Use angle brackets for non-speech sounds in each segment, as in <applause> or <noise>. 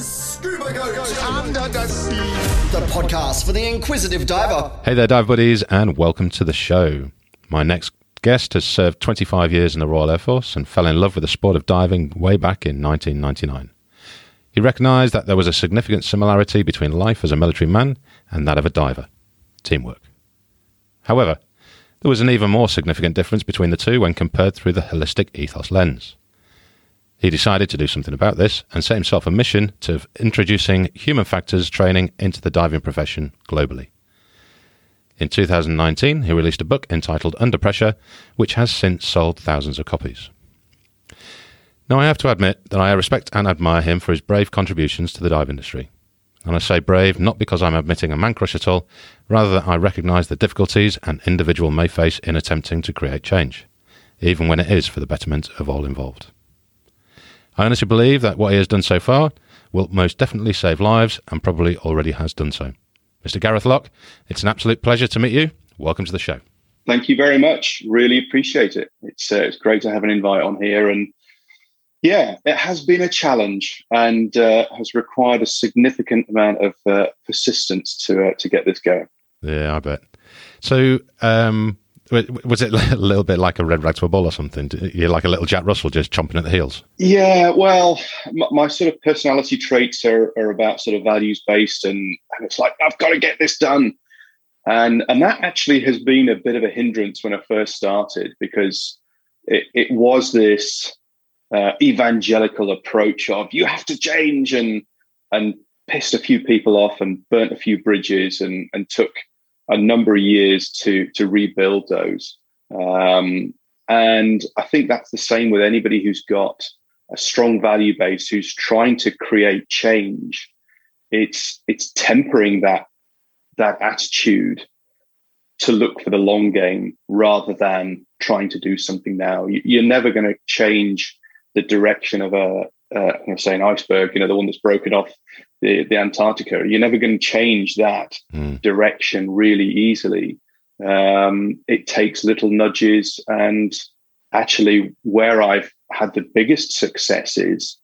is Scuba Goat Under the sea. the podcast for the inquisitive diver. Hey there, dive buddies, and welcome to the show. My next guest has served 25 years in the Royal Air Force and fell in love with the sport of diving way back in 1999. He recognised that there was a significant similarity between life as a military man and that of a diver teamwork. However, there was an even more significant difference between the two when compared through the holistic ethos lens. He decided to do something about this and set himself a mission to introducing human factors training into the diving profession globally. In 2019, he released a book entitled Under Pressure, which has since sold thousands of copies. Now, I have to admit that I respect and admire him for his brave contributions to the dive industry. And I say brave not because I'm admitting a man crush at all, rather that I recognise the difficulties an individual may face in attempting to create change, even when it is for the betterment of all involved. I honestly believe that what he has done so far will most definitely save lives and probably already has done so. Mr. Gareth Lock, it's an absolute pleasure to meet you. Welcome to the show. Thank you very much. Really appreciate it. It's uh, it's great to have an invite on here, and yeah, it has been a challenge and uh, has required a significant amount of uh, persistence to uh, to get this going. Yeah, I bet. So, um, was it <laughs> a little bit like a red rag to a bull or something? You're like a little Jack Russell just chomping at the heels. Yeah, well, my, my sort of personality traits are, are about sort of values based, and, and it's like I've got to get this done, and and that actually has been a bit of a hindrance when I first started because it, it was this uh, evangelical approach of you have to change and and pissed a few people off and burnt a few bridges and and took a number of years to to rebuild those. Um, and I think that's the same with anybody who's got a strong value base, who's trying to create change. It's it's tempering that that attitude to look for the long game rather than trying to do something now. You- You're never going to change the direction of a uh, I'm going say an iceberg, you know, the one that's broken off the, the Antarctica. You're never going to change that Mm. direction really easily. Um, it takes little nudges, and actually, where I've had the biggest successes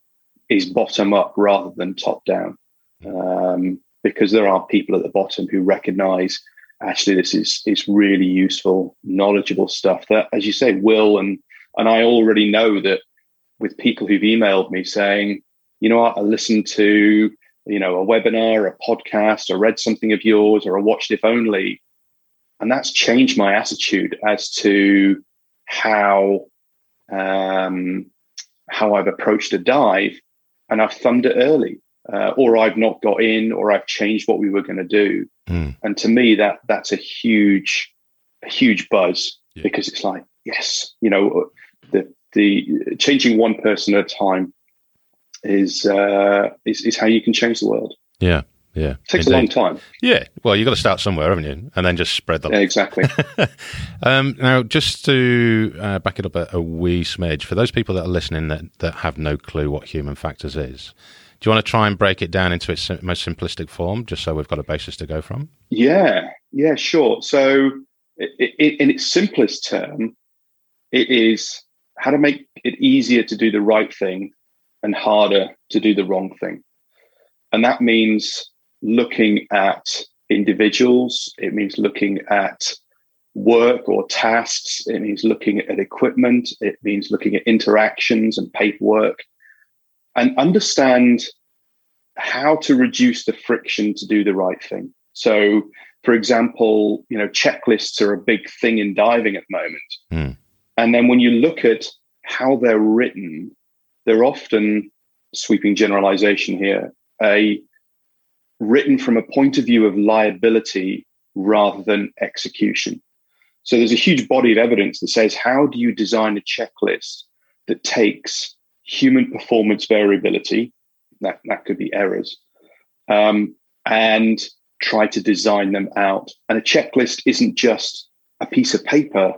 is bottom up rather than top down, um, because there are people at the bottom who recognise actually this is is really useful, knowledgeable stuff that, as you say, will and and I already know that with people who've emailed me saying, you know what, I listened to you know a webinar, a podcast, or read something of yours, or I watched if only, and that's changed my attitude as to how um, how I've approached a dive, and I've thumbed it early, uh, or I've not got in, or I've changed what we were going to do, Mm. and to me that that's a huge a huge buzz Yeah. because it's like yes, you know the the changing one person at a time is uh, is, is how you can change the world. Yeah, yeah. It takes a long time. Yeah, well, you've got to start somewhere, haven't you? And then just spread the Yeah, exactly. <laughs> um, now, just to uh, back it up a, a wee smidge, for those people that are listening that, that have no clue what human factors is, do you want to try and break it down into its sim- most simplistic form, just so we've got a basis to go from? Yeah, yeah, sure. So, i i in its simplest term, it is how to make it easier to do the right thing and harder to do the wrong thing. And that means looking at individuals, it means looking at work or tasks, it means looking at equipment, it means looking at interactions and paperwork, and understand how to reduce the friction to do the right thing. So, for example, you know, checklists are a big thing in diving at the moment. Hmm. And then when you look at how they're written, they're often sweeping generalization here, a written from a point of view of liability rather than execution. So there's a huge body of evidence that says how do you design a checklist that takes human performance variability, that, that could be errors, um, and try to design them out. And a checklist isn't just a piece of paper,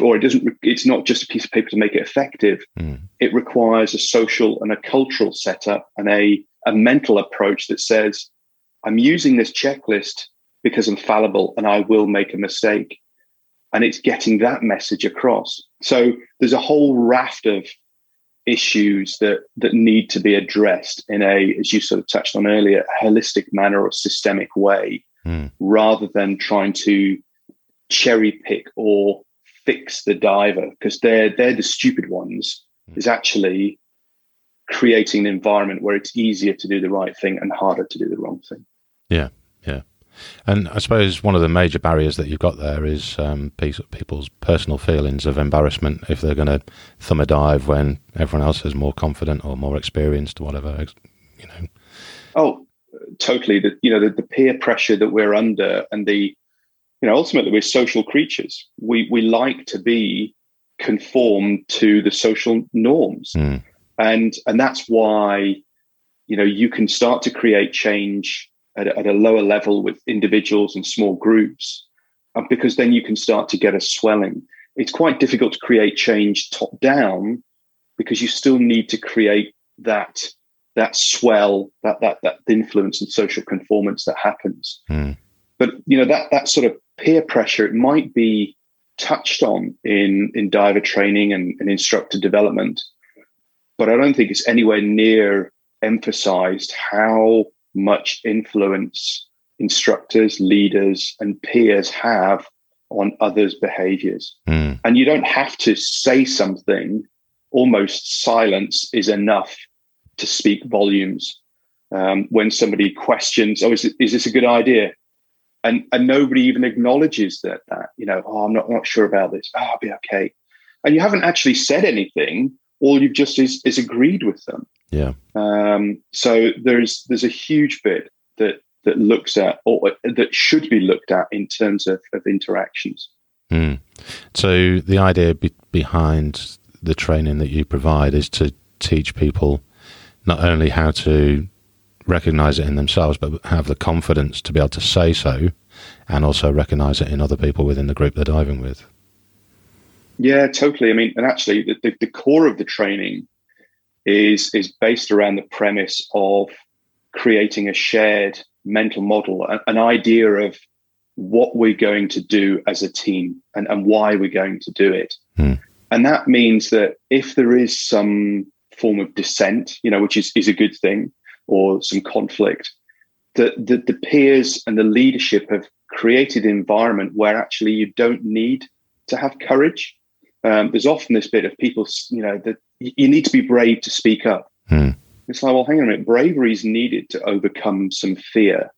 or it doesn't. It's not just a piece of paper to make it effective. Mm. It requires a social and a cultural setup and a a mental approach that says, "I'm using this checklist because I'm fallible and I will make a mistake." And it's getting that message across. So there's a whole raft of issues that that need to be addressed in a, as you sort of touched on earlier, holistic manner or systemic way, Mm. rather than trying to cherry pick or fix the diver because they're they're the stupid ones. Is actually creating an environment where it's easier to do the right thing and harder to do the wrong thing. Yeah, yeah. And I suppose one of the major barriers that you've got there is um, people's personal feelings of embarrassment if they're going to thumb a dive when everyone else is more confident or more experienced or whatever. You know. Oh, totally. The you know the, the peer pressure that we're under, and the you know ultimately we're social creatures. We we like to be conformed to the social norms, Mm. and and that's why you know you can start to create change at a, at a lower level with individuals and small groups, uh, because then you can start to get a swelling. It's quite difficult to create change top down because you still need to create that that swell, that that that influence and social conformance that happens. Mm. But you know that that sort of peer pressure, it might be touched on in in diver training and, and instructor development, but I don't think it's anywhere near emphasized how much influence instructors, leaders, and peers have on others' behaviors. Mm. And you don't have to say something, almost silence is enough to speak volumes. Um, when somebody questions, oh, is, it, is this a good idea? And, and nobody even acknowledges that, that, you know, oh, I'm not, not sure about this. Oh, I'll be okay. And you haven't actually said anything. All you've just is, is agreed with them. Yeah. Um, so there's there's a huge bit that that looks at or that should be looked at in terms of, of interactions. Mm. So the idea be- behind the training that you provide is to teach people not only how to recognize it in themselves, but have the confidence to be able to say so, and also recognize it in other people within the group they're diving with. Yeah, totally. I mean, and actually, the, the, the core of the training is is based around the premise of creating a shared mental model, an idea of what we're going to do as a team and, and why we're going to do it. Hmm. And that means that if there is some form of dissent, you know, which is, is a good thing, or some conflict, that the, the peers and the leadership have created an environment where actually you don't need to have courage. Um, there's often this bit of people, you know, that you need to be brave to speak up. Hmm. It's like, well, hang on a minute. Bravery is needed to overcome some fear,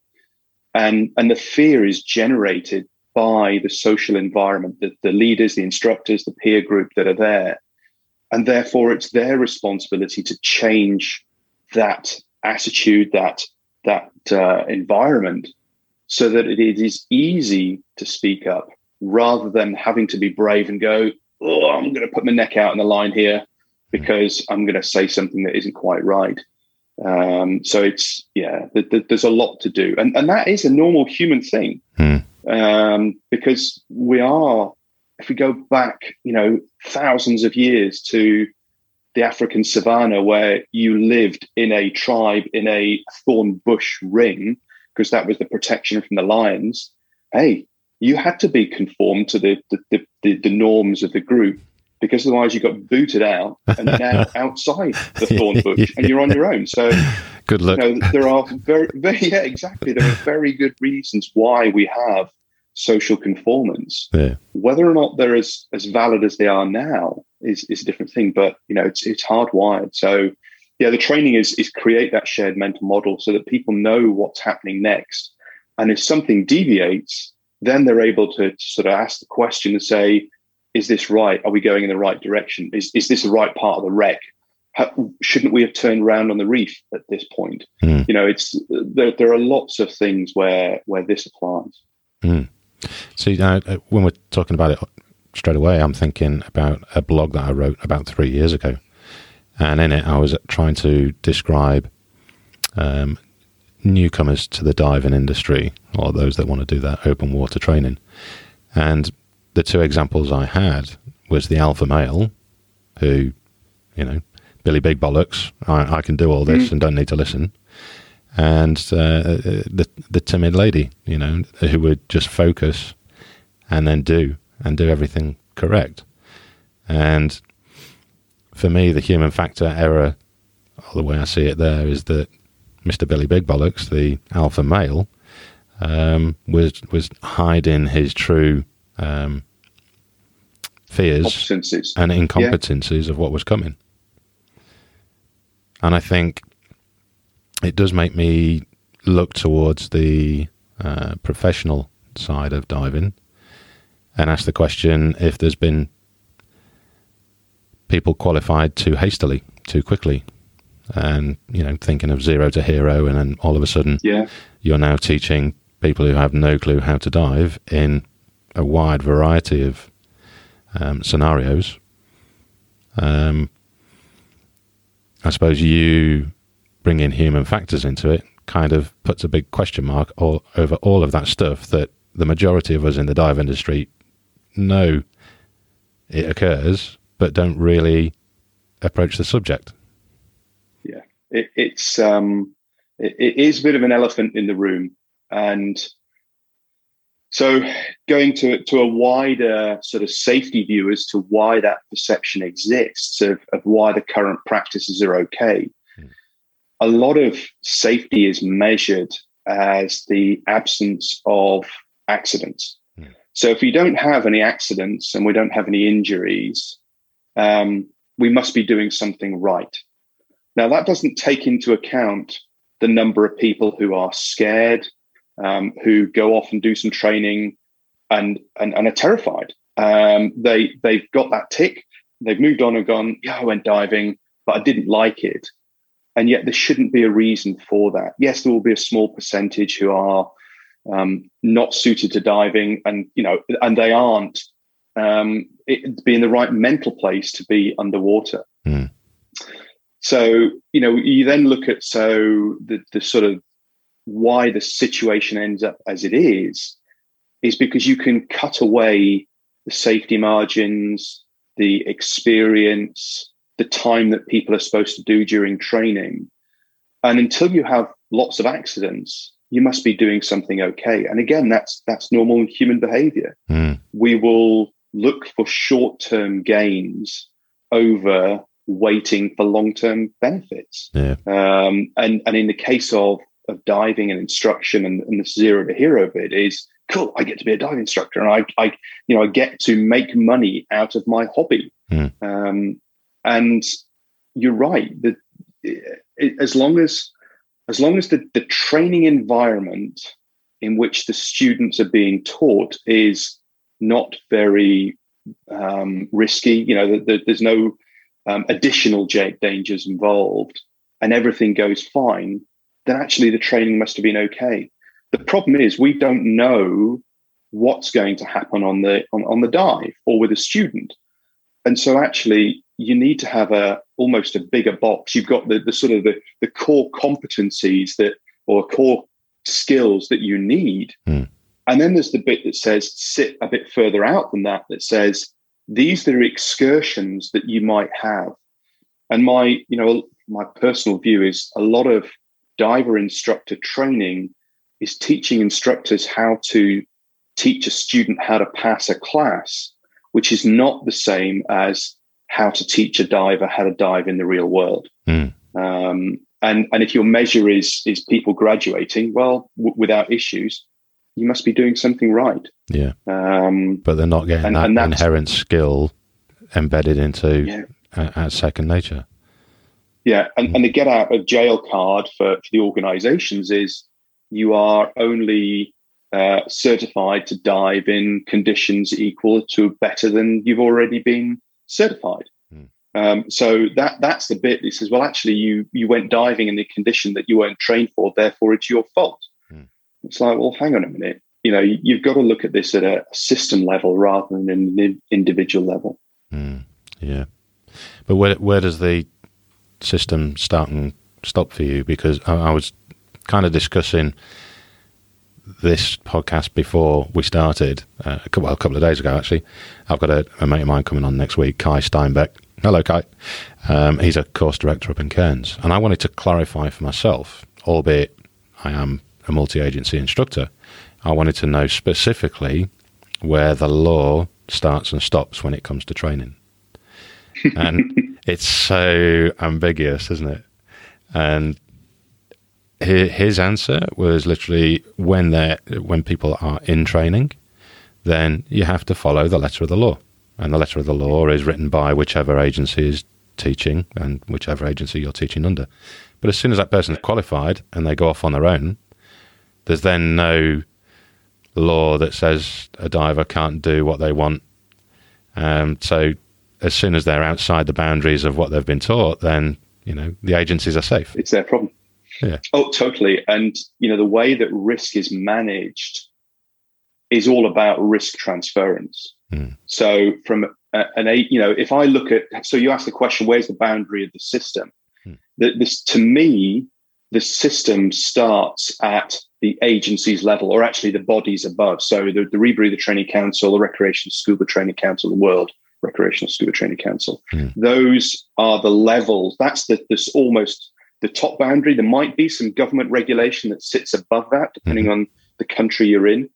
and and the fear is generated by the social environment, the, the leaders, the instructors, the peer group that are there, and therefore it's their responsibility to change that attitude, that that uh, environment, so that it is easy to speak up rather than having to be brave and go, oh, I'm going to put my neck out in the line here because I'm going to say something that isn't quite right. Um, so it's yeah, th- th- there's a lot to do, and and that is a normal human thing Hmm. um, because we are. If we go back, you know, thousands of years to the African savannah, where you lived in a tribe in a thorn bush ring, because that was the protection from the lions. Hey, you had to be conformed to the the, the, the, norms of the group because otherwise you got booted out and <laughs> now outside the thorn <laughs> bush and you're on your own. So Good luck. you know, there are very, <laughs> very, yeah, exactly. There are very good reasons why we have social conformance. Yeah. Whether or not they're as, as valid as they are now is, is a different thing, but you know, it's, it's hardwired. So yeah, the training is, is create that shared mental model so that people know what's happening next. And if something deviates, then they're able to sort of ask the question and say, is this right? Are we going in the right direction? Is, is this the right part of the wreck? How, shouldn't we have turned around on the reef at this point? Hmm. You know, it's there, there are lots of things where where this applies. See, now, uh, when we're talking about it straight away, I'm thinking about a blog that I wrote about three years ago. And in it, I was trying to describe um, newcomers to the diving industry or those that want to do that open water training. And the two examples I had was the alpha male, who, you know, Billy Big Bollocks, I, I can do all this and don't need to listen and uh, the the timid lady, you know, who would just focus and then do and do everything correct. And for me, the human factor error, the way I see it there, is that Mr. Billy Big Bollocks, the alpha male, um, was was hiding his true um, fears and incompetencies of what was coming. And I think it does make me look towards the uh, professional side of diving and ask the question if there's been people qualified too hastily, too quickly, and you know, thinking of zero to hero, and then all of a sudden Yeah. you're now teaching people who have no clue how to dive in a wide variety of um, scenarios. Um, I suppose you bring in human factors into it kind of puts a big question mark all, over all of that stuff that the majority of us in the dive industry know it occurs, but don't really approach the subject. Yeah, it, it's um, it, it is a bit of an elephant in the room, and so going to to a wider sort of safety view as to why that perception exists of, of why the current practices are okay. A lot of safety is measured as the absence of accidents. Hmm. So if we don't have any accidents and we don't have any injuries, um, we must be doing something right. Now, that doesn't take into account the number of people who are scared, um, who go off and do some training and, and, and are terrified. Um, they, they've got that tick, they've moved on and gone, yeah, I went diving, but I didn't like it. And yet, there shouldn't be a reason for that. Yes, there will be a small percentage who are um, not suited to diving, and you know, and they aren't um, it, be in the right mental place to be underwater. Mm. So you know, you then look at so the the sort of why the situation ends up as it is, is because you can cut away the safety margins, the experience, the time that people are supposed to do during training, and until you have lots of accidents, you must be doing something okay. And again, that's that's normal human behavior. Mm. We will look for short-term gains over waiting for long-term benefits. Yeah. Um, and and in the case of of diving and instruction and, and the zero to hero bit is cool. I get to be a dive instructor, and I I you know I get to make money out of my hobby. Mm. Um, and you're right that as long as as long as the, the training environment in which the students are being taught is not very um, risky, you know, the, the, there's no um, additional dangers involved, and everything goes fine, then actually the training must have been okay. The problem is we don't know what's going to happen on the on, on the dive or with a student, and so actually you need to have a almost a bigger box. You've got the, the sort of the, the core competencies that or core skills that you need. Mm. And then there's the bit that says sit a bit further out than that, that says these are excursions that you might have. And my, you know, my personal view is a lot of diver instructor training is teaching instructors how to teach a student how to pass a class, which is not the same as how to teach a diver how to dive in the real world. Mm. Um, and and if your measure is is people graduating, well, w- without issues, you must be doing something right. Yeah. Um, But they're not getting And- that and inherent skill embedded into Yeah. uh, as second nature. yeah, and, and the get out of jail card for, for the organisations is you are only uh, certified to dive in conditions equal to better than you've already been certified. Hmm. Um, so that that's the bit He says, well, actually, you you went diving in the condition that you weren't trained for, therefore it's your fault. Hmm. It's like, well, hang on a minute. You know, you- you've got to look at this at a system level rather than an individual level. Mm. Yeah. But where where does the system start and stop for you? Because I, I was kind of discussing this podcast before we started, uh, a couple, well, a couple of days ago, actually. I've got a, a mate of mine coming on next week, Kai Steinbeck. Hello, Kai. Um, he's a course director up in Cairns. And I wanted to clarify for myself, albeit I am a multi agency instructor, I wanted to know specifically where the law starts and stops when it comes to training. And <laughs> it's so ambiguous, isn't it? And his answer was literally when they when people are in training, then you have to follow the letter of the law, and the letter of the law is written by whichever agency is teaching and whichever agency you're teaching under. But as soon as that person is qualified and they go off on their own, there's then no law that says a diver can't do what they want. Um, so as soon as they're outside the boundaries of what they've been taught, then you know the agencies are safe. It's their problem. Yeah. Oh, totally. And you know the way that risk is managed is all about risk transference. Mm. So from a, an eight, you know, if I look at, so you ask the question, where's the boundary of the system? Mm. That this, to me, the system starts at the agency's level, or actually the bodies above. So the, the Rebreather Training Council, the Recreational Scuba Training Council, the World Recreational Scuba Training Council. Mm. Those are the levels. That's the this almost the top boundary. There might be some government regulation that sits above that, depending mm. on the country you're in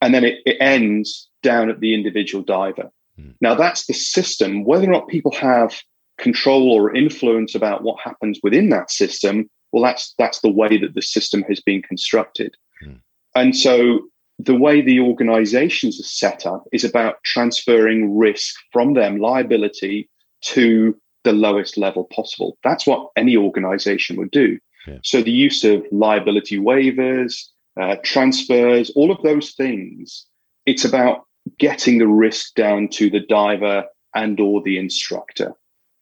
and then it, it ends down at the individual diver. Mm. Now, that's the system. Whether or not people have control or influence about what happens within that system, well, that's that's the way that the system has been constructed. Mm. And so the way the organizations are set up is about transferring risk from them, liability, to the lowest level possible. That's what any organization would do. Yeah. So the use of liability waivers, uh, transfers, all of those things. It's about getting the risk down to the diver and or the instructor.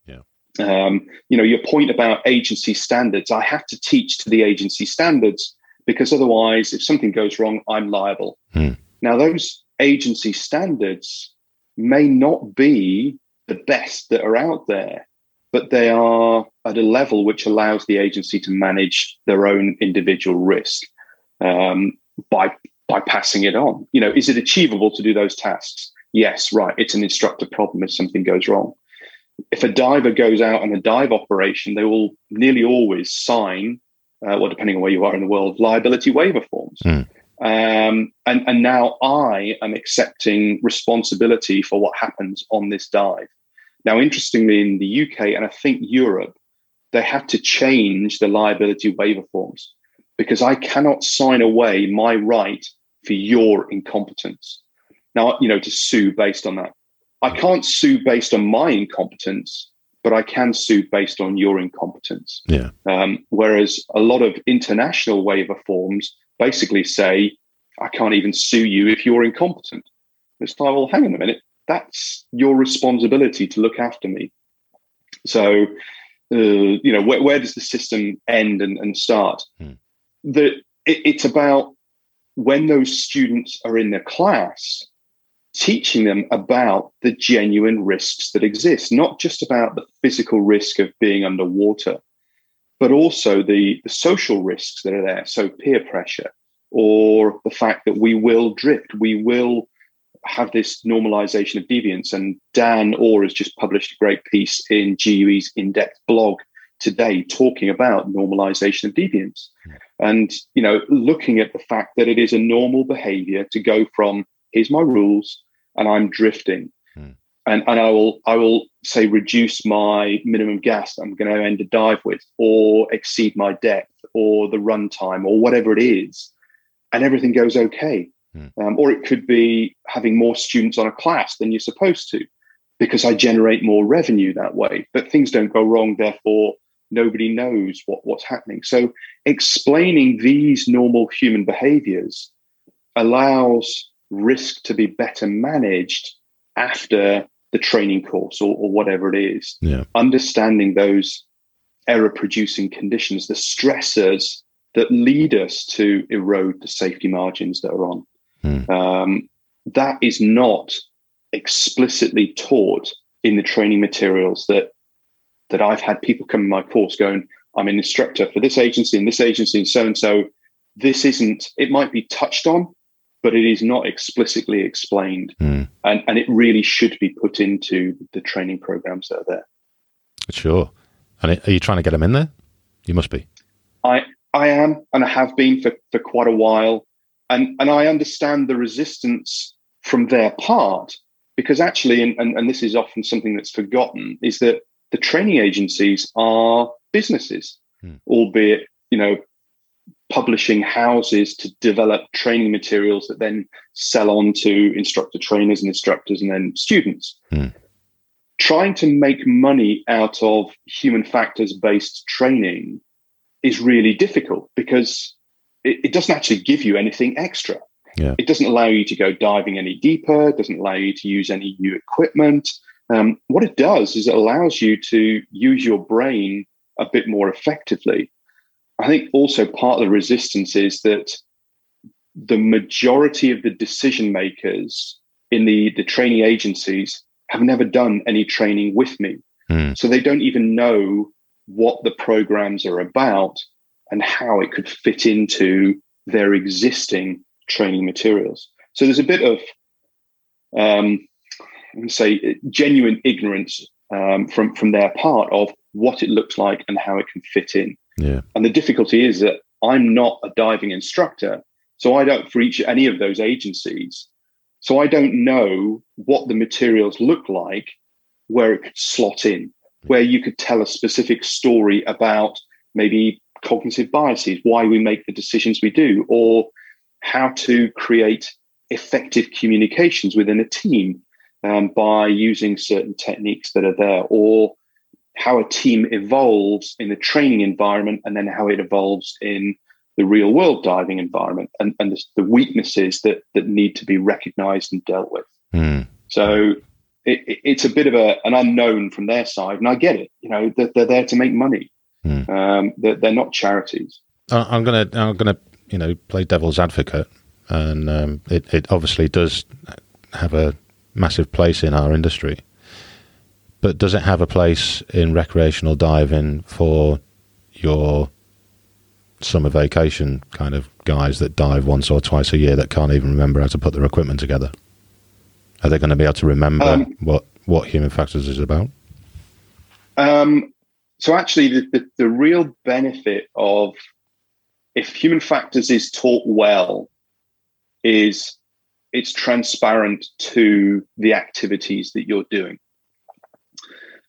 Yeah. Um, you know, your point about agency standards, I have to teach to the agency standards because otherwise, if something goes wrong, I'm liable. Hmm. Now, those agency standards may not be the best that are out there, but they are at a level which allows the agency to manage their own individual risk um, by by passing it on. You know, is it achievable to do those tasks? Yes, right. It's an instructor problem if something goes wrong. If a diver goes out on a dive operation, they will nearly always sign, uh, well, depending on where you are in the world, liability waiver forms. Mm. Um, and, and now I am accepting responsibility for what happens on this dive. Now, interestingly, in the UK and I think Europe, they had to change the liability waiver forms because I cannot sign away my right for your incompetence. Now, you know, to sue based on that. I can't sue based on my incompetence, but I can sue based on your incompetence. Yeah. Um, whereas a lot of international waiver forms basically say, I can't even sue you if you're incompetent. It's like, well, hang on a minute. That's your responsibility to look after me. So, uh, you know, where, where, does the system end and, and start? That it, it's about when those students are in the class, teaching them about the genuine risks that exist, not just about the physical risk of being underwater, but also the, the social risks that are there. So, peer pressure, or the fact that we will drift, we will have this normalization of deviance. And Dan Orr has just published a great piece in GUE's in depth blog today talking about normalization of deviance. And, you know, looking at the fact that it is a normal behavior to go from here's my rules and I'm drifting. Hmm. And, and I will I will say reduce my minimum gas I'm going to end a dive with, or exceed my depth, or the run time, or whatever it is, and everything goes okay. Hmm. Um, or it could be having more students on a class than you're supposed to, because I generate more revenue that way. But things don't go wrong, therefore nobody knows what, what's happening. So explaining these normal human behaviors allows risk to be better managed after the training course or, or whatever it is. Yeah. Understanding those error producing conditions, the stressors that lead us to erode the safety margins that are on. Hmm. Um, that is not explicitly taught in the training materials that that I've had people come in my course going, I'm an instructor for this agency and this agency and so and so. This isn't, it might be touched on, but it is not explicitly explained. Mm. And, and it really should be put into the training programs that are there. Sure. And are you trying to get them in there? You must be. I, I am, and I have been for, for quite a while. And, and I understand the resistance from their part because actually, and, and, and this is often something that's forgotten, is that the training agencies are businesses, Hmm. albeit, you know, publishing houses to develop training materials that then sell on to instructor trainers and instructors and then students. Hmm. Trying to make money out of human factors based training is really difficult because it, it doesn't actually give you anything extra. Yeah. It doesn't allow you to go diving any deeper, it doesn't allow you to use any new equipment. Um, what it does is it allows you to use your brain a bit more effectively. I think also part of the resistance is that the majority of the decision makers in the, the training agencies have never done any training with me. Hmm. So they don't even know what the programs are about and how it could fit into their existing training materials. So there's a bit of, um, I'm going to say, genuine ignorance um, from from their part of what it looks like and how it can fit in. Yeah. And the difficulty is that I'm not a diving instructor, so I don't for each any of those agencies. So I don't know what the materials look like, where it could slot in, where you could tell a specific story about maybe cognitive biases, why we make the decisions we do, or how to create effective communications within a team um, by using certain techniques that are there, or how a team evolves in the training environment and then how it evolves in the real world diving environment and, and the, the weaknesses that, that need to be recognized and dealt with. Hmm. So it, it- it's a bit of a, an unknown from their side. And I get it. You know, they're, they're there to make money. Hmm. Um, they're, they're not charities. I'm gonna I'm gonna you know play devil's advocate, and um, it it obviously does have a massive place in our industry. But does it have a place in recreational diving for your summer vacation kind of guys that dive once or twice a year that can't even remember how to put their equipment together? Are they going to be able to remember Um, what what human factors is about? Um, so actually, the, the, the real benefit of if human factors is taught well is it's transparent to the activities that you're doing.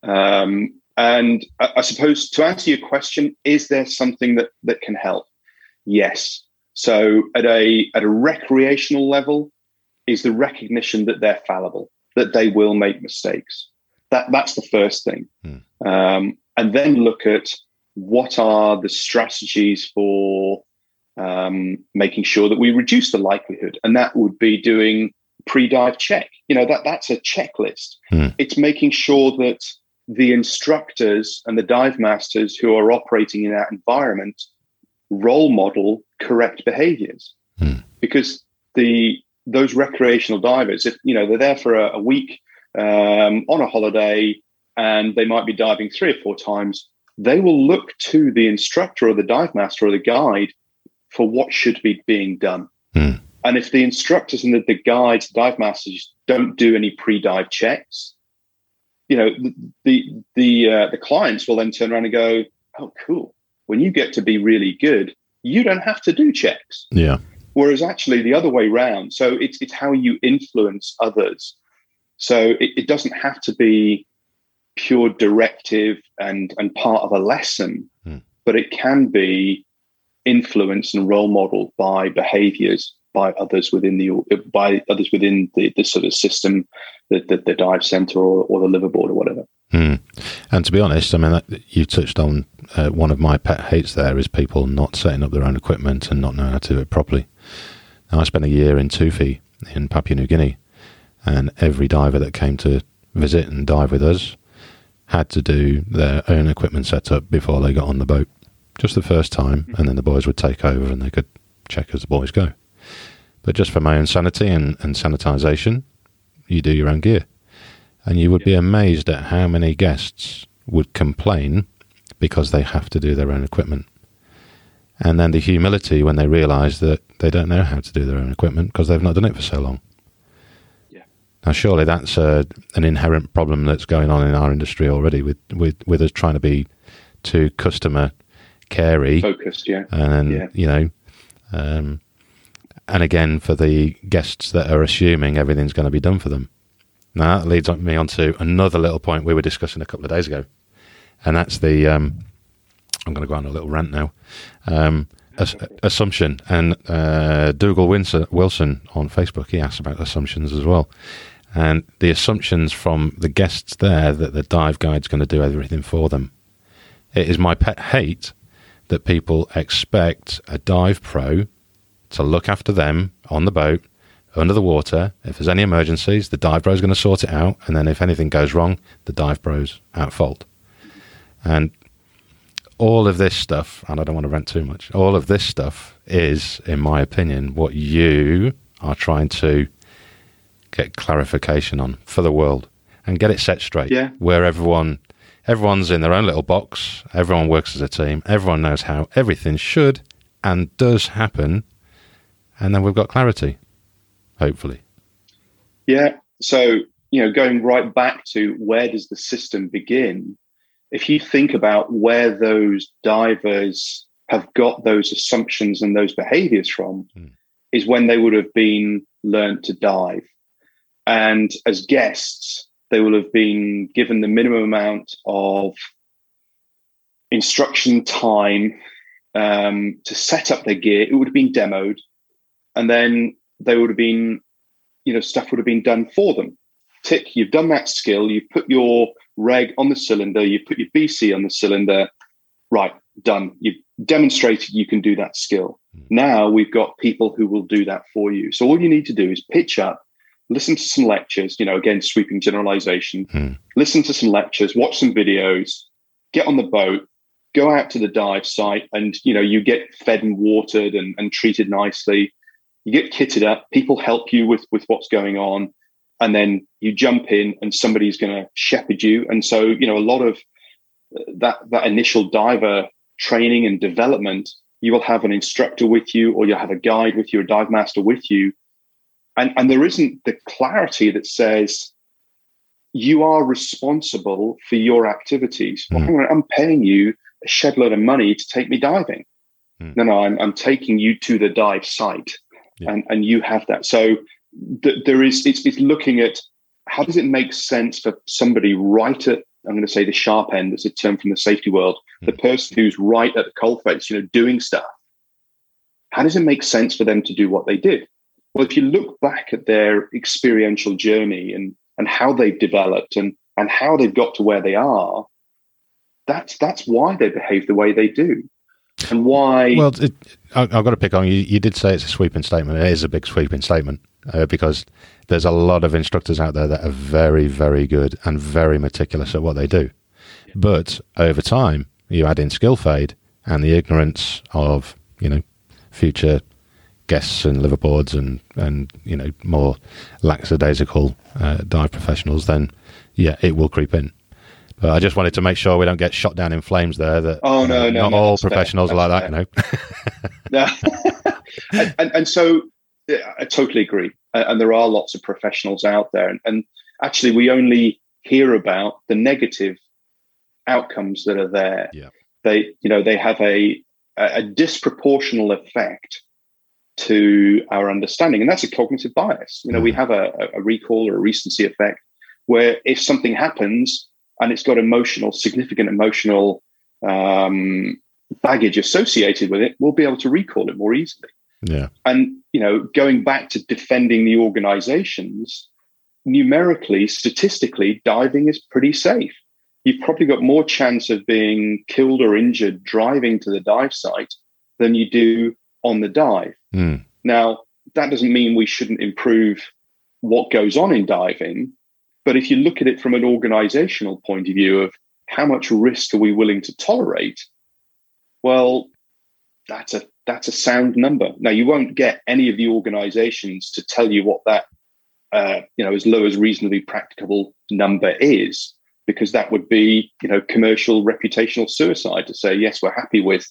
Um, and I, I suppose to answer your question, is there something that, that can help? Yes. So at a at a recreational level, is the recognition that they're fallible, that they will make mistakes. That that's the first thing, um, and then look at what are the strategies for um, making sure that we reduce the likelihood, and that would be doing pre-dive check. You know that that's a checklist. Hmm. It's making sure that the instructors and the dive masters who are operating in that environment role model correct behaviors Hmm. because the those recreational divers if you know they're there for a, a week um, on a holiday and they might be diving three or four times they will look to the instructor or the dive master or the guide for what should be being done. Hmm. and if the instructors and the, the guides dive masters don't do any pre-dive checks you know the the the, uh, the clients will then turn around and go oh cool. When you get to be really good you don't have to do checks. Yeah. whereas actually the other way round. So it's it's how you influence others. So it, it doesn't have to be pure directive and and part of a lesson Hmm. but it can be influenced and role modeled by behaviors by others within the by others within the, the sort of system the, the, the dive center or, or the liveaboard or whatever Hmm. And to be honest, I mean, that, you touched on uh, one of my pet hates. There is people not setting up their own equipment and not knowing how to do it properly. Now, I spent a year in Tufi in Papua New Guinea, and every diver that came to visit and dive with us had to do their own equipment setup before they got on the boat. Just the first time, mm-hmm. and then the boys would take over and they could check as the boys go. But just for my own sanity and, and sanitization, you do your own gear. And you would be amazed at how many guests would complain because they have to do their own equipment. And then the humility when they realise that they don't know how to do their own equipment because they've not done it for so long. Now, surely that's uh, an inherent problem that's going on in our industry already with, with, with us trying to be too customer carey focused yeah and Yeah. you know um, and again for the guests that are assuming everything's going to be done for them now that leads me on to another little point we were discussing a couple of days ago and that's the. Um, I'm going to go on a little rant now. Um, ass- assumption and uh, Dougal Wilson on Facebook. He asked about assumptions as well, and the assumptions from the guests there that the dive guide's going to do everything for them. It is my pet hate that people expect a dive pro to look after them on the boat under the water. If there's any emergencies, the dive pro's going to sort it out, and then if anything goes wrong, the dive pro's at fault. And all of this stuff, and I don't want to rant too much, all of this stuff is, in my opinion, what you are trying to get clarification on for the world and get it set straight. Yeah. Where everyone everyone's in their own little box, everyone works as a team, everyone knows how everything should and does happen, and then we've got clarity. Hopefully. Yeah. So, you know, going right back to where does the system begin? If you think about where those divers have got those assumptions and those behaviors from, Mm. is when they would have been learned to dive. And as guests, they will have been given the minimum amount of instruction time um, to set up their gear. It would have been demoed, and then they would have been, you know, stuff would have been done for them. Tick, you've done that skill. You've put your reg on the cylinder. You've put your BC on the cylinder. Right, done. You've demonstrated you can do that skill. Now we've got people who will do that for you. So all you need to do is pitch up, listen to some lectures. You know, again, sweeping generalization. Hmm. Listen to some lectures, watch some videos, get on the boat, go out to the dive site, and you know you get fed and watered and, and treated nicely. You get kitted up. People help you with with what's going on, and then you jump in, and somebody's going to shepherd you. And so you know a lot of that that initial diver training and development, you will have an instructor with you, or you'll have a guide with you, a dive master with you, and and there isn't the clarity that says you are responsible for your activities. Mm. on, I'm paying you a shed load of money to take me diving. Mm. No, no, I'm, I'm taking you to the dive site, Yeah. and and you have that. So th- there is it's, it's looking at how does it make sense for somebody right at I'm going to say the sharp end. That's a term from the safety world. The person who's right at the coalface, you know, doing stuff. How does it make sense for them to do what they did? Well, if you look back at their experiential journey and and how they've developed and and how they've got to where they are, that's that's why they behave the way they do, and why. Well, it, I, I've got to pick on you. You did say it's a sweeping statement. It is a big sweeping statement uh, because there's a lot of instructors out there that are very, very good and very meticulous at what they do. But over time, you add in skill fade and the ignorance of you know future guests and liveaboards and and you know more lackadaisical uh, dive professionals, then yeah, it will creep in. But I just wanted to make sure we don't get shot down in flames there. That Oh, you no, know, no, not no, all fair. professionals are like that. You know. <laughs> <laughs> And, and, and so yeah, I totally agree. And there are lots of professionals out there. And, and actually, we only hear about the negative outcomes that are there. Yeah. They, you know, they have a, a disproportional effect to our understanding. And that's a cognitive bias. You know, we have a, a recall or a recency effect where if something happens and it's got emotional, significant emotional um, baggage associated with it, we'll be able to recall it more easily. Yeah. And you know, going back to defending the organizations, numerically, statistically, diving is pretty safe. You've probably got more chance of being killed or injured driving to the dive site than you do on the dive. Mm. Now, that doesn't mean we shouldn't improve what goes on in diving, but if you look at it from an organizational point of view of how much risk are we willing to tolerate, well, that's a that's a sound number. Now, you won't get any of the organizations to tell you what that uh, you know as low as reasonably practicable number is, because that would be you know commercial reputational suicide to say yes, we're happy with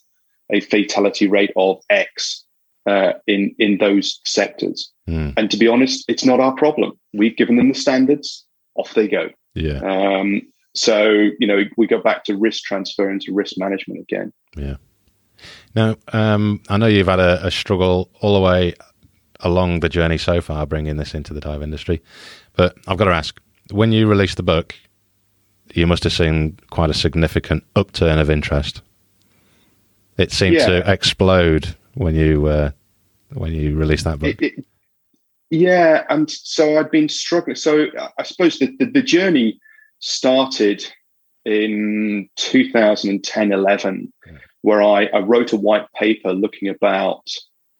a fatality rate of X uh, in in those sectors. Mm. And to be honest, it's not our problem. We've given them the standards. Off they go. Yeah. Um, so you know, we go back to risk transfer and to risk management again. Yeah. Now, um, I know you've had a, a struggle all the way along the journey so far, bringing this into the dive industry. But I've got to ask: when you released the book, you must have seen quite a significant upturn of interest. It seemed Yeah. to explode when you uh, when you released that book. It, it, yeah, and so I'd been struggling. So I suppose the, the, the journey started in 2010 11, where I, I wrote a white paper looking about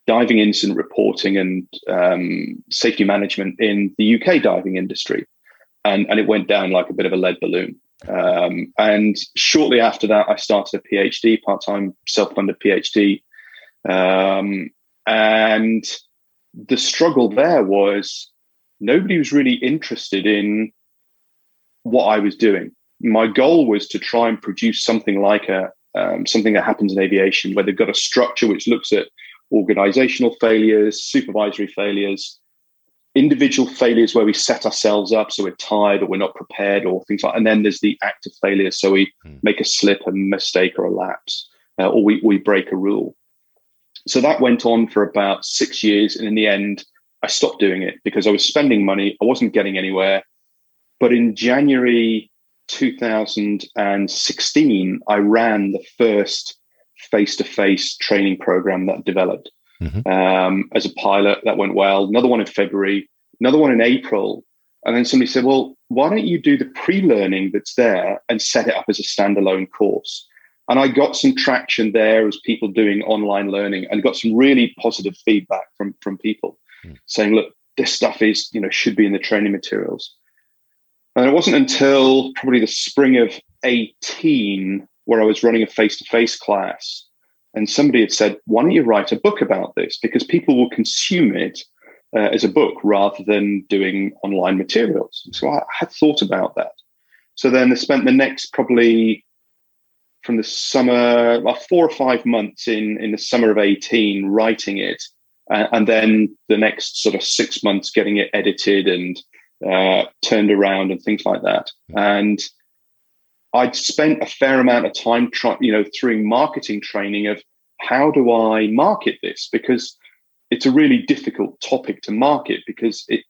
diving incident reporting and um, safety management in the UK diving industry. And, and it went down like a bit of a lead balloon. Um, and shortly after that, I started a PhD, part time self funded PhD. Um, and the struggle there was nobody was really interested in what I was doing. My goal was to try and produce something like a um, something that happens in aviation, where they've got a structure which looks at organizational failures, supervisory failures, individual failures where we set ourselves up so we're tired or we're not prepared or things like and then there's the act of failure. So we Hmm. make a slip a mistake or a lapse uh, or we, we break a rule. So that went on for about six years and in the end i stopped doing it because i was spending money. I wasn't getting anywhere. But in january 2016 i ran the first face-to-face training program that developed Mhm. um, as a pilot. That went well. Another one in February, another one in April. And then somebody said, well, why don't you do the pre learning that's there and set it up as a standalone course? And I got some traction there as people doing online learning and got some really positive feedback from, from people Mm. saying, look, this stuff is, you know, should be in the training materials. And it wasn't until probably the spring of 18 where I was running a face to face class and somebody had said, why don't you write a book about this? Because people will consume it uh, as a book rather than doing online materials. So I had thought about that. So then I spent the next probably from the summer, well, four or five months in, in the summer of 18, writing it. Uh, and then the next sort of six months getting it edited and uh, turned around and things like that. And I'd spent a fair amount of time trying, you know, through marketing training of how do I market this? Because it's a really difficult topic to market because it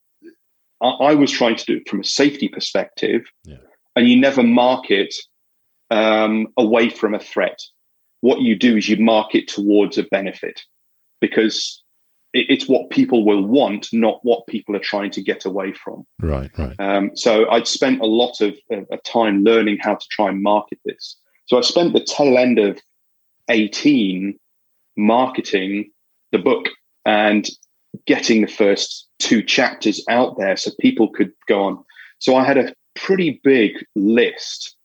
I, I was trying to do it from a safety perspective, Yeah. and you never market um, away from a threat. What you do is you market towards a benefit because it's what people will want, not what people are trying to get away from. Right, right. Um, so I'd spent a lot of, of, time learning how to try and market this. So I spent the tail end of 18 marketing the book and getting the first two chapters out there so people could go on. So I had a pretty big list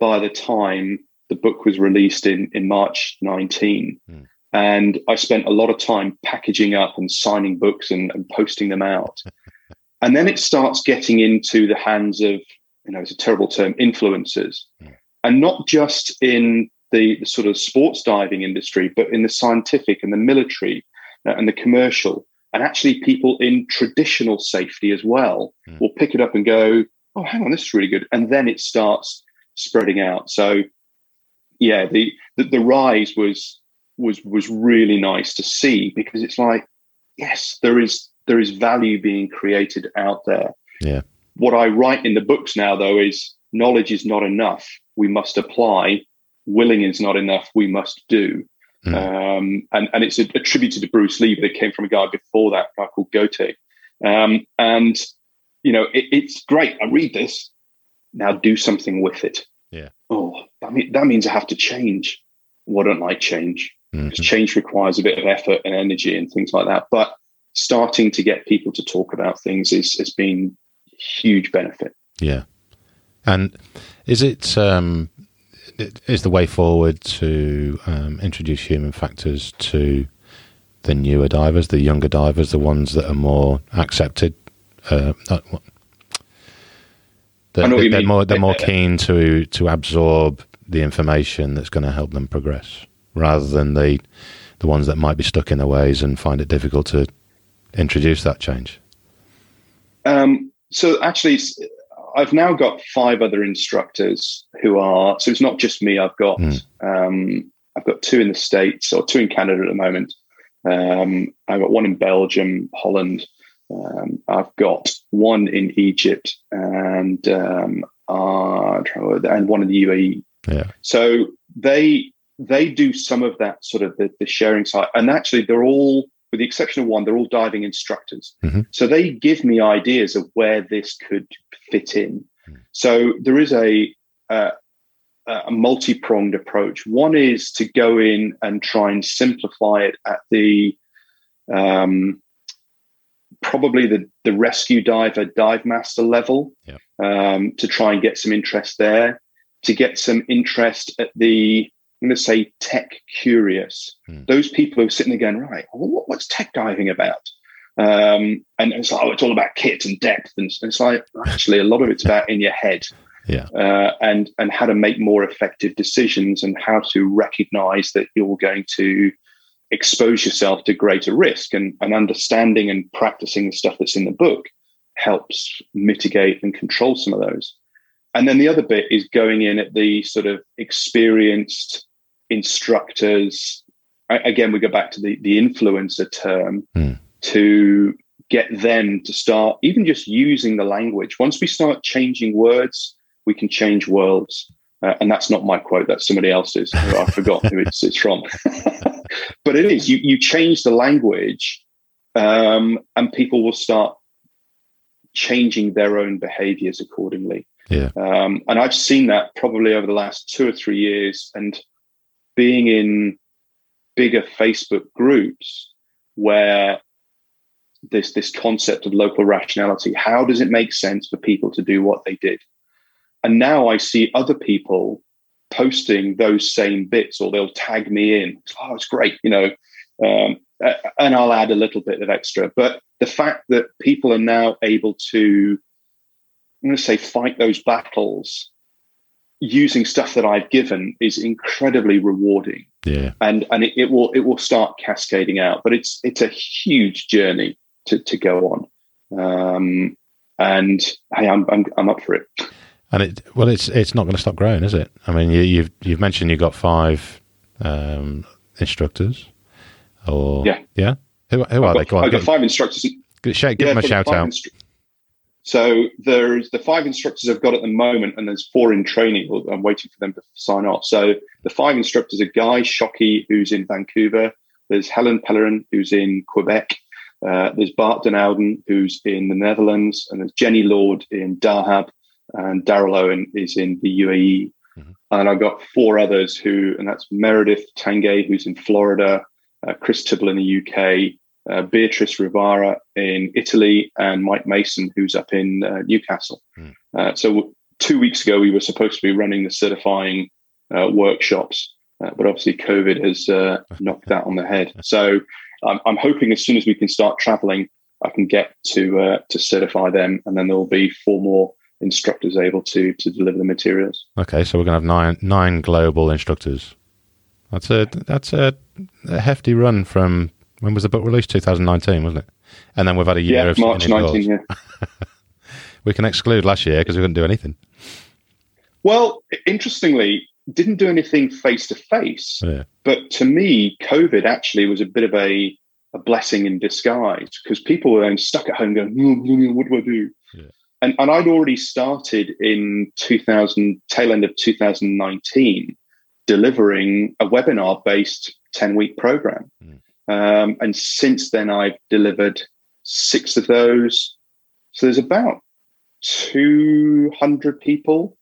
by the time the book was released in, in March 19. Hmm. And I spent a lot of time packaging up and signing books and, and posting them out. <laughs> and then it starts getting into the hands of, you know, it's a terrible term, influencers. And not just in the, the sort of sports diving industry, but in the scientific and the military uh, and the commercial. And actually, people in traditional safety as well Hmm. will pick it up and go, "Oh, hang on, this is really good," and then it starts spreading out. So, yeah, the the, the rise was was was really nice to see because it's like, yes, there is there is value being created out there. Yeah. What I write in the books now, though, is knowledge is not enough. We must apply. Willing is not enough. We must do. Mm. Um, and, and it's attributed to Bruce Lee, but it came from a guy before that, a guy called Goethe. Um, and, you know, it, it's great. I read this. Now do something with it. Yeah. Oh, that, mean, that means I have to change. Why don't I change Mhm. because change requires a bit of effort and energy and things like that. But starting to get people to talk about things is, has been huge benefit. Yeah. And is it um, is the way forward to um, introduce human factors to the newer divers, the younger divers, the ones that are more accepted? Uh, not, they're, I know what you they're more they're more keen to to absorb the information that's going to help them progress, rather than the the ones that might be stuck in their ways and find it difficult to introduce that change. Um, so actually, I've now got five other instructors who are. So it's not just me. I've got Mm. um, I've got two in the states or two in Canada at the moment. Um, I've got one in Belgium, Holland. Um, I've got one in Egypt, and um, uh, and one in the UAE. Yeah. So they they do some of that sort of the, the sharing side, and actually they're all, with the exception of one, they're all diving instructors. Mhm. So they give me ideas of where this could fit in. Mm. So there is a uh, a multi pronged approach. One is to go in and try and simplify it at the um, probably the the rescue diver dive master level Yep. um, to try and get some interest there to get some interest at the i'm going to say tech curious. Hmm. those people who are sitting there going right well, what's tech diving about? Um, and it's like oh it's all about kit and depth. And it's like <laughs> actually a lot of it's about in your head. Yeah. uh, and and how to make more effective decisions and how to recognize that you're going to expose yourself to greater risk. And, and understanding and practicing the stuff that's in the book helps mitigate and control some of those and then the other bit is going in at the sort of experienced instructors. I- again we go back to the, the influencer term Hmm. to get them to start even just using the language. Once we start changing words we can change worlds. Uh, and that's not my quote that's somebody else's. <laughs> I forgot who it's, it's from. <laughs> But it is you, you change the language um, and people will start changing their own behaviors accordingly Yeah. um, and i've seen that probably over the last two or three years and being in bigger facebook groups where this this concept of local rationality how does it make sense for people to do what they did? And now i see other people posting those same bits or they'll tag me in. Oh it's great you know um, and i'll add a little bit of extra. But the fact that people are now able to i'm going to say fight those battles using stuff that i've given is incredibly rewarding Yeah. and and it, it will it will start cascading out but it's it's a huge journey to to go on um and hey i'm i'm, I'm up for it And it well, it's it's not going to stop growing, is it? I mean, you, you've you've mentioned you've got five um, instructors, or Yeah. yeah. Who who are I've they? got, Go I've got five instructors give, give Yeah, them a shout out. instru- so there's the five instructors I've got at the moment, and there's four in training. I'm waiting for them to sign off. So the five instructors are Guy Shockey, who's in Vancouver. There's Helen Pellerin, who's in Quebec. Uh, there's Bart Den Ouden, who's in the Netherlands, and there's Jenny Lord in Dahab, and Daryl Owen is in the UAE. Mhm. And I've got four others who, and that's Meredith Tanguay, who's in Florida, uh, Chris Tibble in the UK, uh, Beatrice Rivara in Italy, and Mike Mason, who's up in uh, Newcastle. Hmm. Uh, so two weeks ago, we were supposed to be running the certifying uh, workshops, uh, but obviously COVID has uh, <laughs> knocked that on the head. So I'm, I'm hoping as soon as we can start traveling, I can get to uh, to certify them, and then there will be four more instructors able to to deliver the materials. Okay, so we're going to have nine nine global instructors. That's a that's a, a hefty run from when was the book released? 2019, wasn't it? And then we've had a year Yeah, of March 19. Yeah. <laughs> We can exclude last year because we couldn't do anything. Well, interestingly, didn't do anything face to face. But to me, COVID actually was a bit of a, a blessing in disguise because people were then stuck at home going, "Hmm, what do I do? Yeah. And, and I'd already started in 2000, tail end of 2019, delivering a webinar based 10 week program. Mm. Um, and since then, I've delivered six of those. So there's about 200 people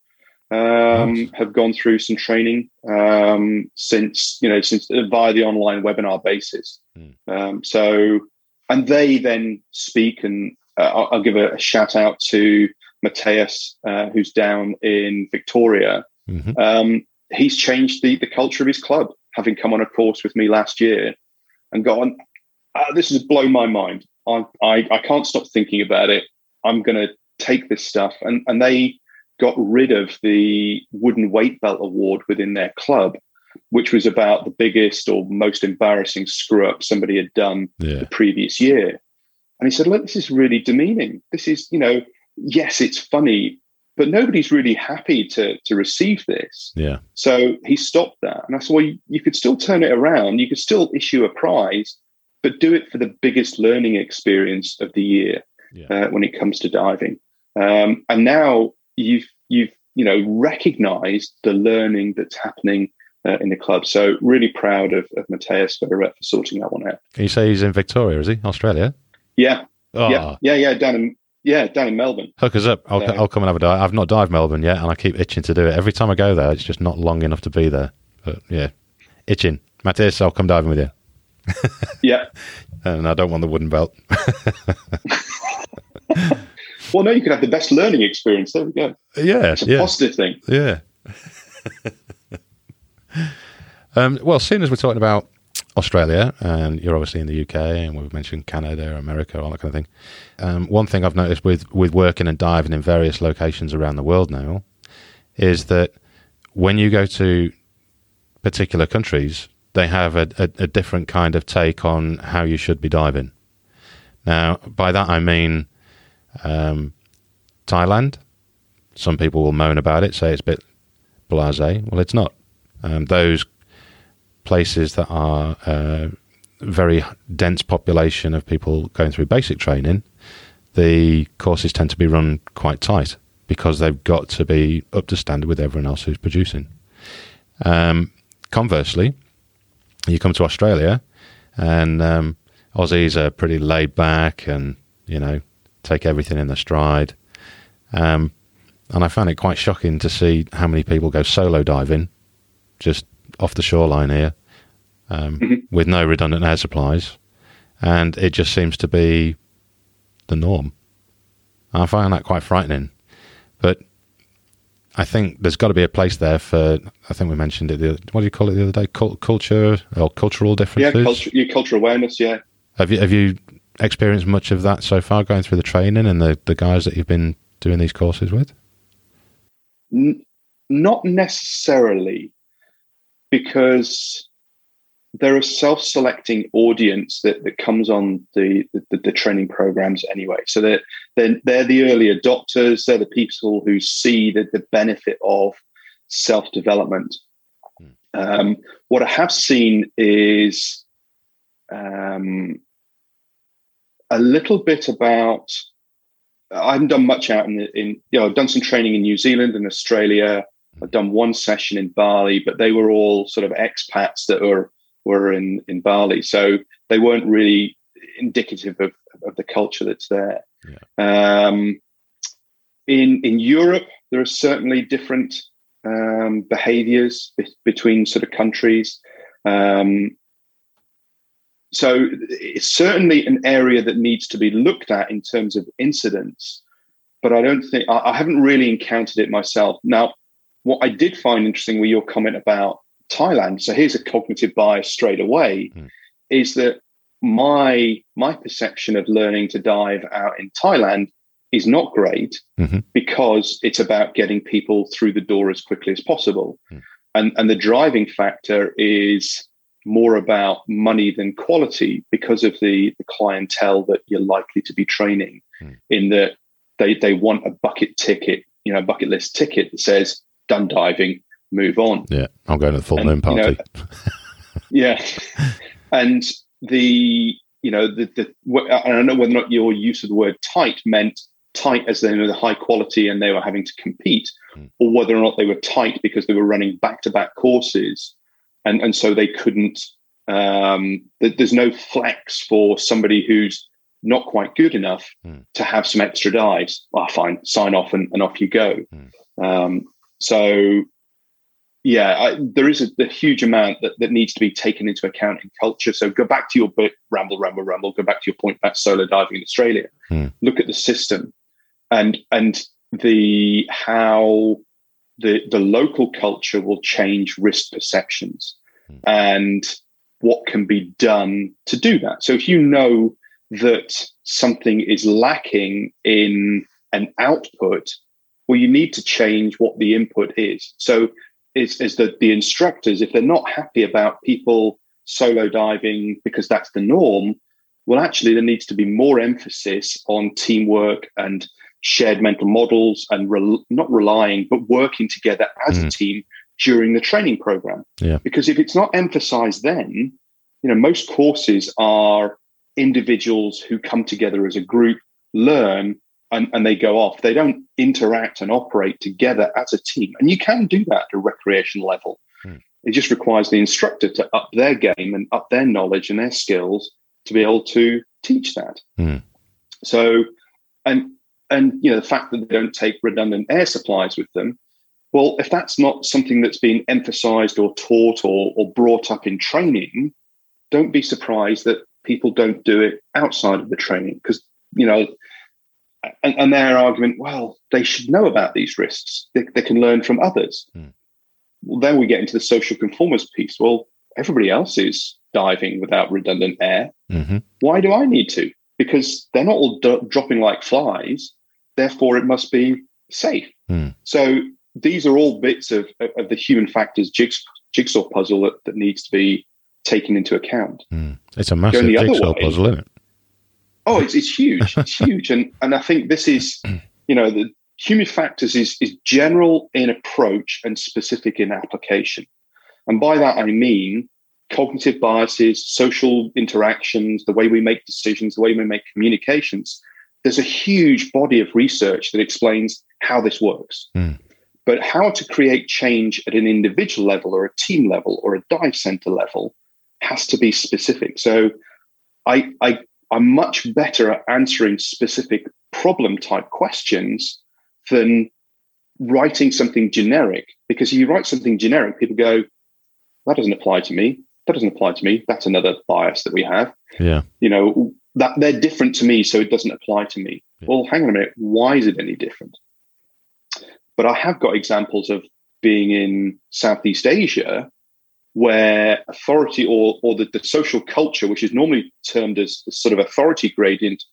um, Nice. have gone through some training um, since you know since uh, via the online webinar basis. Mm. Um, so, and they then speak, and uh, I'll, I'll give a, a shout out to Mateus, uh, who's down in Victoria. hmm Um, he's changed the the culture of his club, having come on a course with me last year, and gone. Uh, this has blown my mind. I, I I can't stop thinking about it. I'm going to take this stuff, and and they got rid of the wooden weight belt award within their club, which was about the biggest or most embarrassing screw up somebody had done Yeah. the previous year. And he said, Look, this is really demeaning. This is, you know, yes, it's funny, but nobody's really happy to, to receive this. Yeah. So he stopped that. And I said, Well, you, you could still turn it around. You could still issue a prize, but do it for the biggest learning experience of the year Yeah. uh, when it comes to diving. Um, and now you've you've you know recognized the learning that's happening uh, in the club. So really proud of, of Mateus for, for sorting that one out. Can you say he's in Victoria? Is he Australia? Yeah, Oh, yeah, yeah, yeah. Down in yeah, down in Melbourne. hook us up. I'll, Yeah. I'll come and have a dive. I've not dived Melbourne yet, and I keep itching to do it. Every time I go there, it's just not long enough to be there. But yeah, itching. Matthias, I'll come diving with you. <laughs> Yeah. <laughs> And I don't want the wooden belt. <laughs> Well, no, you could have the best learning experience. There we go. yeah, It's a yeah. positive thing. Yeah. um, well, seeing as we're talking about Australia, and you're obviously in the UK, and we've mentioned Canada, America, all that kind of thing. Um, one thing I've noticed with, with working and diving in various locations around the world now is that when you go to particular countries, they have a, a, a different kind of take on how you should be diving. Now, by that I mean um, Thailand. Some people will moan about it, say it's a bit blasé. Well, it's not. Um, those places that are uh, very dense population of people going through basic training, the courses tend to be run quite tight because they've got to be up to standard with everyone else who's producing. Um, conversely, you come to Australia, and um, Aussies are pretty laid back and you know take everything in their stride. Um, and I found it quite shocking to see how many people go solo diving just off the shoreline here um, <laughs> Mhm. with no redundant air supplies. And it just seems to be the norm. I find that quite frightening. But I think there's got to be a place there for, I think we mentioned it, the, what do you call it the other day? Cul- culture or cultural differences? Yeah, culture, your cultural awareness. Yeah. Have you, have you experienced much of that so far going through the training and the, the guys that you've been doing these courses with? N- not necessarily, because they're a self-selecting audience that, that comes on the, the, the training programs anyway. So they're, they're, they're the early adopters. They're the people who see the, the benefit of self-development. Um, what I have seen is um, a little bit about I haven't done much out in the in you know I've done some training in New Zealand and Australia. I've done one session in Bali, but they were all sort of expats that were were in in Bali, so they weren't really indicative of of the culture that's there. Um, in in Europe, there are certainly different um, behaviors be- between sort of countries. Um, so it's certainly an area that needs to be looked at in terms of incidents, but I don't think I, I haven't really encountered it myself. Now, what I did find interesting with your comment about Thailand. So here's a cognitive bias straight away, Mm. is that my my perception of learning to dive out in Thailand is not great Mhm. because it's about getting people through the door as quickly as possible. Mm. And and the driving factor is more about money than quality because of the, the clientele that you're likely to be training Mm. in that they they want a bucket ticket, you know, a bucket list ticket that says done diving, move on. Yeah, I'm going to the full And, moon you know, party. <laughs> Yeah, and the you know the the I don't know whether or not your use of the word tight meant tight as they were the high quality and they were having to compete, Mm. or whether or not they were tight because they were running back to back courses, and and so they couldn't. Um, th- there's no flex for somebody who's not quite good enough Mm. to have some extra dives. Well, fine, sign off and, and off you go. Mm. Um, so yeah, I, there is a, a huge amount that, that needs to be taken into account in culture. So go back to your bit, ramble, ramble, ramble. Go back to your point about solo diving in Australia. Hmm. Look at the system, and and the how the the local culture will change risk perceptions, Hmm. and what can be done to do that. So if you know that something is lacking in an output, well, you need to change what the input is. So is, is that the instructors, if they're not happy about people solo diving because that's the norm, well, actually, there needs to be more emphasis on teamwork and shared mental models and rel- not relying, but working together as a Mm. team during the training program. Yeah. Because if it's not emphasized then, you know, most courses are individuals who come together as a group, learn, and, and they go off. They don't interact and operate together as a team. And you can do that at a recreation level. Hmm. It just requires the instructor to up their game and up their knowledge and their skills to be able to teach that. Hmm. So, and and you know the fact that they don't take redundant air supplies with them. Well, if that's not something that's been emphasized or taught or, or brought up in training, don't be surprised that people don't do it outside of the training because you know and, and, their argument well they should know about these risks they, they can learn from others mm. well then we get into the social conformist piece well everybody else is diving without redundant air mm-hmm. why do i need to because they're not all do- dropping like flies therefore it must be safe mm. so these are all bits of, of the human factors jigsaw puzzle that, that needs to be taken into account. Mm. It's a massive jigsaw way, puzzle, isn't it? Oh, it's, it's huge. <laughs> it's huge. And, and I think this is, you know, the human factors is, is general in approach and specific in application. And by that, I mean cognitive biases, social interactions, the way we make decisions, the way we make communications. There's a huge body of research that explains how this works. Mm. But how to create change at an individual level or a team level or a dive center level has to be specific. So I, I I'm much better at answering specific problem type questions than writing something generic. Because if you write something generic, people go, that doesn't apply to me. That doesn't apply to me. That's another bias that we have. Yeah. You know, that they're different to me, so it doesn't apply to me. Yeah. Well, hang on a minute. Why is it any different? But I have got examples of being in Southeast Asia where authority or, or the, the social culture, which is normally termed as sort of authority gradient,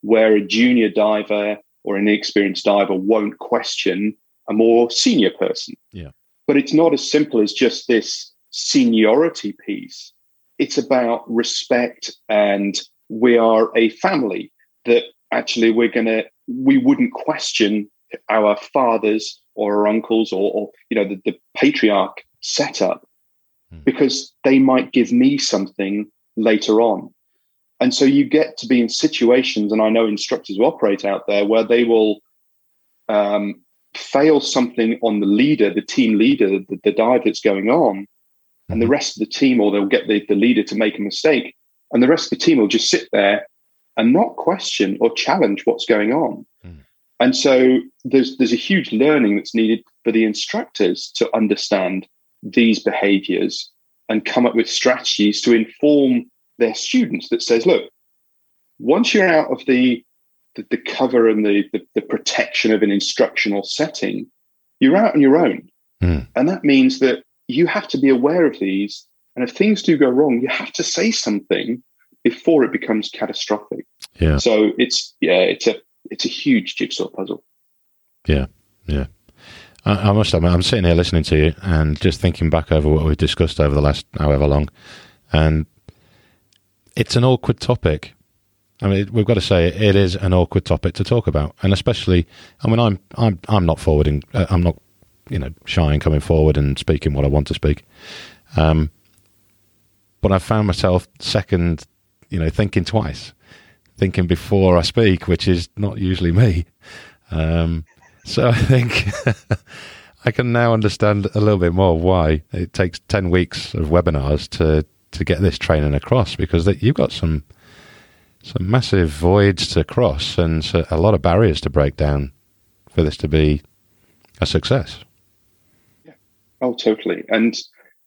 where a junior diver or an inexperienced diver won't question a more senior person. Yeah. But it's not as simple as just this seniority piece. It's about respect and we are a family that actually we're going to, we wouldn't question our fathers or our uncles or, or you know, the, the patriarch setup. Because they might give me something later on. And so you get to be in situations, and I know instructors who operate out there where they will um, fail something on the leader, the team leader, the, the dive that's going on, and the hmm. rest of the team, or they'll get the, the leader to make a mistake, and the rest of the team will just sit there and not question or challenge what's going on. Mm. And so there's there's a huge learning that's needed for the instructors to understand these behaviors and come up with strategies to inform their students that says, look, once you're out of the the, the cover and the, the, the protection of an instructional setting, you're out on your own. Mm. And that means that you have to be aware of these. And if things do go wrong, you have to say something before it becomes catastrophic. Yeah. So it's yeah, it's a it's a huge jigsaw puzzle. Yeah. Yeah. I, I must admit, I'm sitting here listening to you and just thinking back over what we've discussed over the last however long, and it's an awkward topic. I mean, we've got to say it is an awkward topic to talk about, and especially, I mean, I'm I'm I'm not forwarding, uh, I'm not, you know, shy in coming forward and speaking what I want to speak, um, but I found myself second, you know, thinking twice, thinking before I speak, which is not usually me. Um, so I think <laughs> I can now understand a little bit more why it takes 10 weeks of webinars to, to get this training across because that you've got some some massive voids to cross and a lot of barriers to break down for this to be a success. Yeah. Oh, totally. And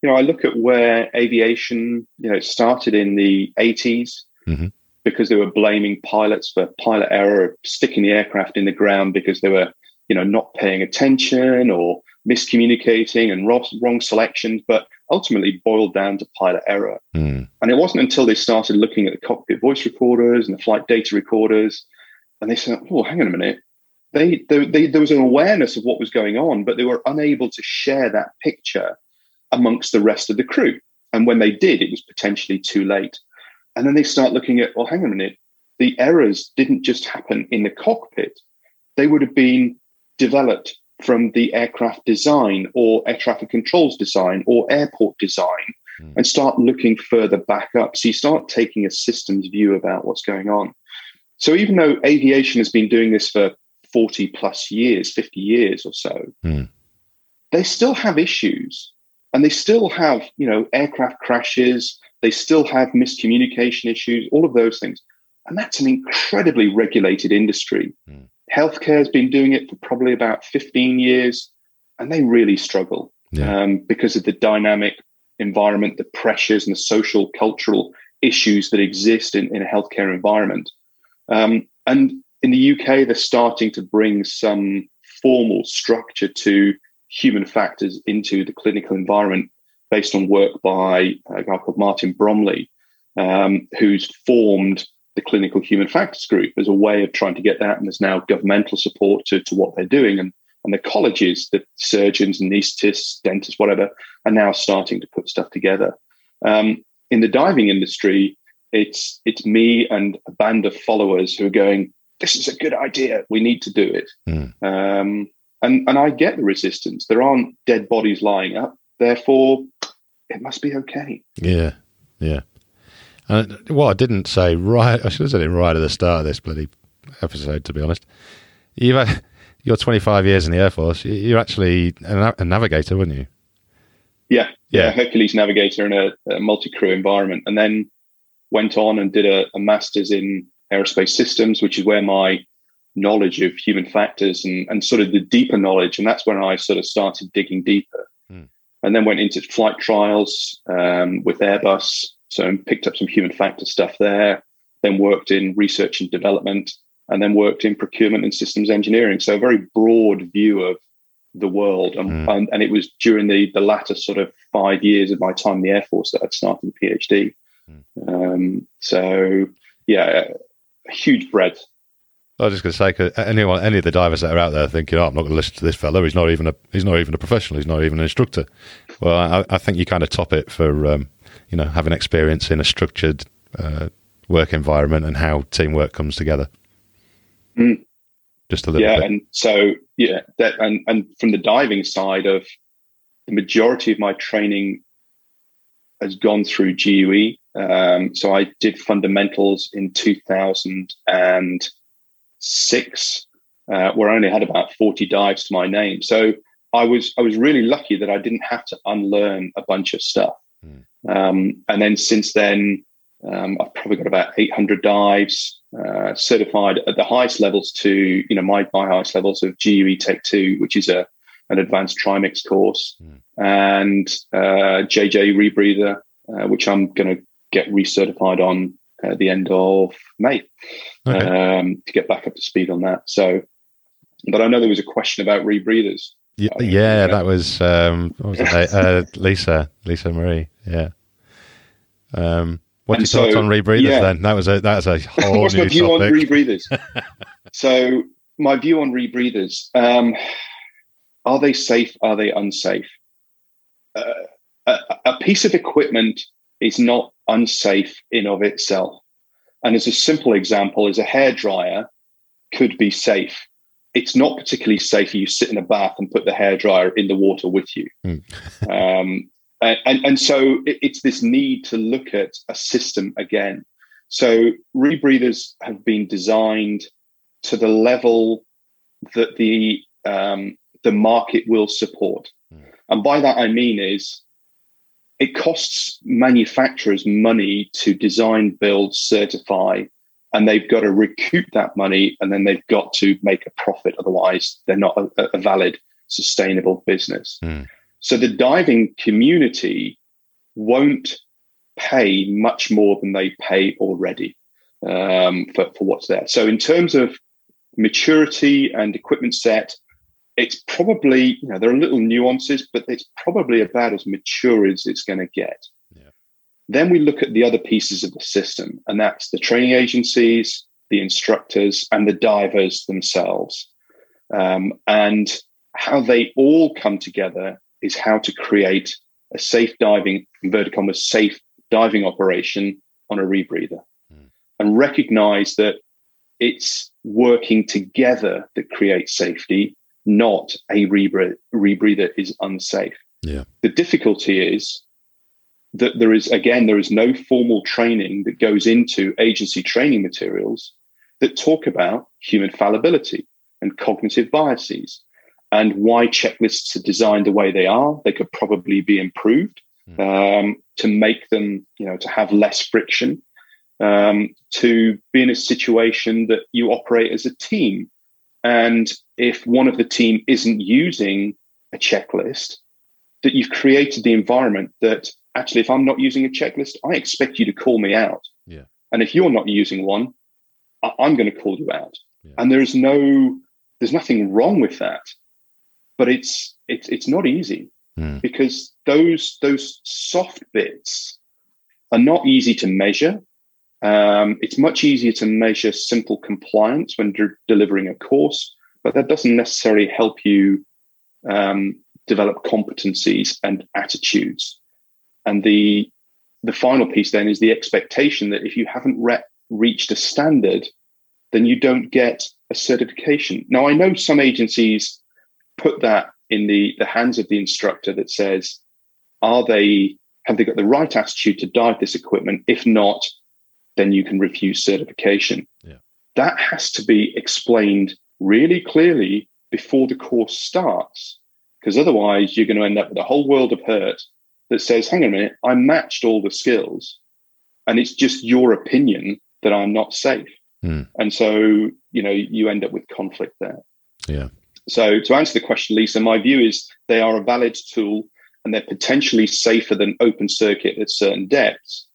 you know, I look at where aviation, you know, started in the 80s mm-hmm. because they were blaming pilots for pilot error, of sticking the aircraft in the ground because they were you know, not paying attention or miscommunicating and wrong, wrong selections, but ultimately boiled down to pilot error. Mm. And it wasn't until they started looking at the cockpit voice recorders and the flight data recorders, and they said, "Oh, hang on a minute." They, they, they, there was an awareness of what was going on, but they were unable to share that picture amongst the rest of the crew. And when they did, it was potentially too late. And then they start looking at, well, hang on a minute. The errors didn't just happen in the cockpit; they would have been developed from the aircraft design or air traffic controls design or airport design mm. and start looking further back up. So you start taking a systems view about what's going on. So even though aviation has been doing this for 40 plus years, 50 years or so, Hmm. they still have issues and they still have, you know, aircraft crashes, they still have miscommunication issues, all of those things. And that's an incredibly regulated industry. Hmm. Healthcare has been doing it for probably about 15 years and they really struggle Yeah. um, because of the dynamic environment, the pressures and the social, cultural issues that exist in, in a healthcare environment. Um, and in the UK, they're starting to bring some formal structure to human factors into the clinical environment based on work by a guy called Martin Bromley, um, who's formed the clinical human factors group as a way of trying to get that. And there's now governmental support to, to what they're doing. And, and the colleges, the surgeons, anaesthetists, dentists, whatever, are now starting to put stuff together. Um, in the diving industry, it's it's me and a band of followers who are going, this is a good idea. We need to do it. Mm. Um, and and I get the resistance. There aren't dead bodies lying up. Therefore, it must be okay. Yeah, yeah. And what I didn't say right, I should have said it right at the start of this bloody episode. To be honest, you've had, you're 25 years in the Air Force. You- You're actually a, navigator, weren't you? Yeah, Yeah. yeah. Hercules navigator in a, a multi-crew environment, and then went on and did a, a master's in aerospace systems, which is where my knowledge of human factors and, and sort of the deeper knowledge, and that's when I sort of started digging deeper. Hmm. And then went into flight trials um, with Airbus, so picked up some human factor stuff there. Then worked in research and development, and then worked in procurement and systems engineering. So a very broad view of the world. And, Hmm. and, and it was during the, the latter sort of five years of my time in the Air Force that I'd started the PhD. Hmm. Um, so, yeah, a huge breadth. I was just going to say, 'cause anyone, any of the divers that are out there thinking, "Oh, I'm not going to listen to this fellow. He's not even a, he's not even a professional. He's not even an instructor." Well, I, I think you kind of top it for, um, you know, having experience in a structured uh, work environment and how teamwork comes together. Mm. Just a little Yeah, bit. and so yeah, that and and from the diving side of the majority of my training has gone through GUE. Um, so I did fundamentals in 2006, uh, where I only had about 40 dives to my name. So I was I was really lucky that I didn't have to unlearn a bunch of stuff. Mm. Um, and then since then, um, I've probably got about 800 dives uh, certified at the highest levels to, you know, my, my highest levels of GUE Tech 2, which is a an advanced trimix course, Mm. and uh, JJ Rebreather, uh, which I'm going to get recertified on at the end of May Okay. um, to get back up to speed on that. So, but I know there was a question about rebreathers. Yeah, yeah, yeah. that was um, what was it? <laughs> uh, Lisa, Lisa Marie. Yeah. Um, what And your thoughts so, on rebreathers? yeah. Then that was a that was a <laughs> whole What's new my view on rebreathers? <laughs> so, my view on rebreathers: um, are they safe? Are they unsafe? Uh, a, a piece of equipment is not unsafe in of itself. And as a simple example, as a hairdryer could be safe. It's not particularly safe you sit in a bath and put the hairdryer in the water with you. Mm. <laughs> um, and, and, and so it, it's this need to look at a system again. So rebreathers have been designed to the level that the um, the market will support. Mm. And by that I mean is it costs manufacturers money to design, build, certify, and they've got to recoup that money and then they've got to make a profit. Otherwise, they're not a, a valid, sustainable business. Mm. So the diving community won't pay much more than they pay already um, for, for what's there. So in terms of maturity and equipment set, it's probably, you know, there are little nuances, but it's probably about as mature as it's going to get. Then we look at the other pieces of the system, and that's the training agencies, the instructors, and the divers themselves. Um, and how they all come together is how to create a safe diving, inverted commas, safe diving operation on a rebreather Mm. and recognize that it's working together that creates safety, not a rebreather, rebreather is unsafe. Yeah. The difficulty is that there is, again, there is no formal training that goes into agency training materials that talk about human fallibility and cognitive biases and why checklists are designed the way they are. They could probably be improved um, to make them, you know, to have less friction, um, to be in a situation that you operate as a team. And if one of the team isn't using a checklist, that you've created the environment that actually, if I'm not using a checklist, I expect you to call me out. Yeah. And if you're not using one, I- I'm going to call you out. Yeah. And there's no, there's nothing wrong with that, but it's it's it's not easy Mm. because those those soft bits are not easy to measure. Um, it's much easier to measure simple compliance when de- delivering a course, but that doesn't necessarily help you um, develop competencies and attitudes. And the the final piece then is the expectation that if you haven't re- reached a standard, then you don't get a certification. Now, I know some agencies put that in the, the hands of the instructor that says, are they have they got the right attitude to dive this equipment? If not, then you can refuse certification. Yeah. That has to be explained really clearly before the course starts, because otherwise you're going to end up with a whole world of hurt that says, hang on a minute, I matched all the skills, and it's just your opinion that I'm not safe. Hmm. And so, you know, you end up with conflict there. Yeah. So, to answer the question, Lisa, my view is they are a valid tool and they're potentially safer than open circuit at certain depths.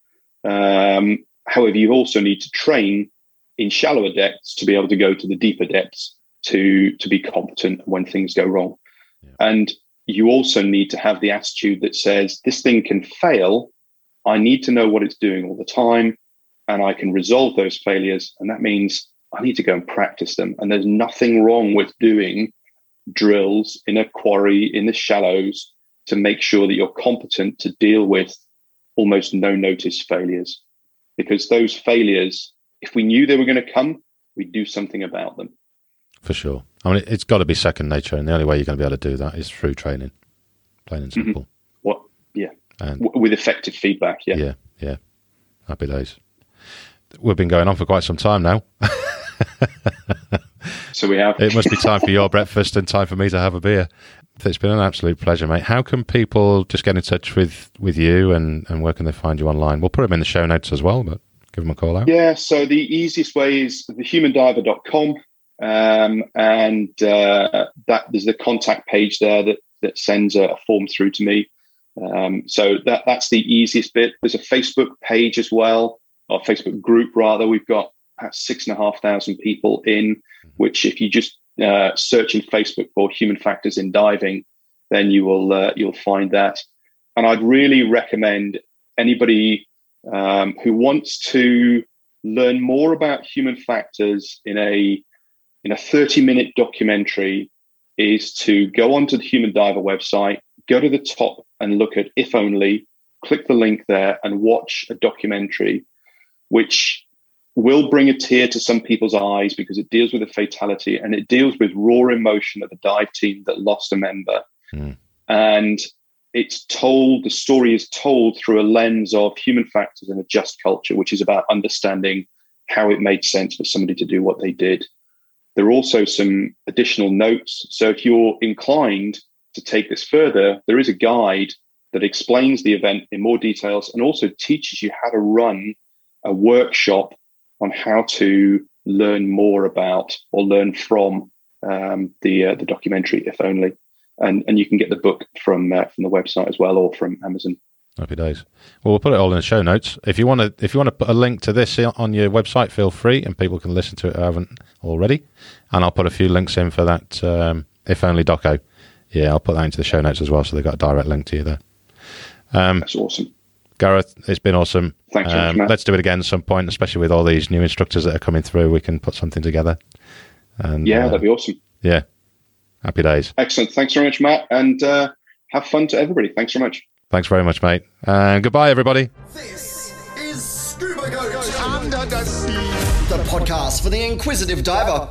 Um, however, you also need to train in shallower depths to be able to go to the deeper depths to, to be competent when things go wrong. And you also need to have the attitude that says, this thing can fail. I need to know what it's doing all the time and I can resolve those failures. And that means I need to go and practice them. And there's nothing wrong with doing drills in a quarry in the shallows to make sure that you're competent to deal with almost no notice failures. Because those failures, if we knew they were going to come, we'd do something about them. For sure. I mean, it's got to be second nature, and the only way you're going to be able to do that is through training, plain and mm-hmm. simple. What? Yeah. And W- with effective feedback. Yeah. yeah, yeah, happy days. We've been going on for quite some time now. <laughs> So we have. It must be time for your breakfast and time for me to have a beer. It's been an absolute pleasure, mate. How can people just get in touch with, with you and, and where can they find you online? We'll put them in the show notes as well, but give them a call out. Yeah, so the easiest way is thehumandiver.com. Um, and uh, that there's the contact page there that, that sends a, a form through to me. Um, so that that's the easiest bit. There's a Facebook page as well, or Facebook group rather. We've got about six and a half thousand people in, which if you just uh, search in Facebook for human factors in diving, then you will uh, you'll find that. And I'd really recommend anybody um, who wants to learn more about human factors in a in a 30 minute documentary is to go onto the Human Diver website, go to the top and look at If Only, click the link there and watch a documentary, which will bring a tear to some people's eyes because it deals with a fatality and it deals with raw emotion of a dive team that lost a member. Mm. And it's told, the story is told through a lens of human factors and a just culture, which is about understanding how it made sense for somebody to do what they did. There are also some additional notes. So if you're inclined to take this further, there is a guide that explains the event in more details and also teaches you how to run a workshop on how to learn more about or learn from um, the uh, the documentary, if only. And and you can get the book from uh, from the website as well or from Amazon. Happy days. Well, we'll put it all in the show notes. If you want to, if you want to put a link to this on your website, feel free, and people can listen to it who haven't already. And I'll put a few links in for that. Um, if only doco. Yeah, I'll put that into the show notes as well, so they've got a direct link to you there. Um, That's awesome. Gareth, it's been awesome. Thanks much, Um, Matt. let's do it again at some point, especially with all these new instructors that are coming through. We can put something together. And Yeah, uh, that'd be awesome. yeah, happy days. Excellent. Thanks very much, Matt, and uh, have fun to everybody. Thanks very much. Thanks very much, mate. And goodbye, everybody. This is Scuba Goat Under the Sea, the podcast for the inquisitive diver.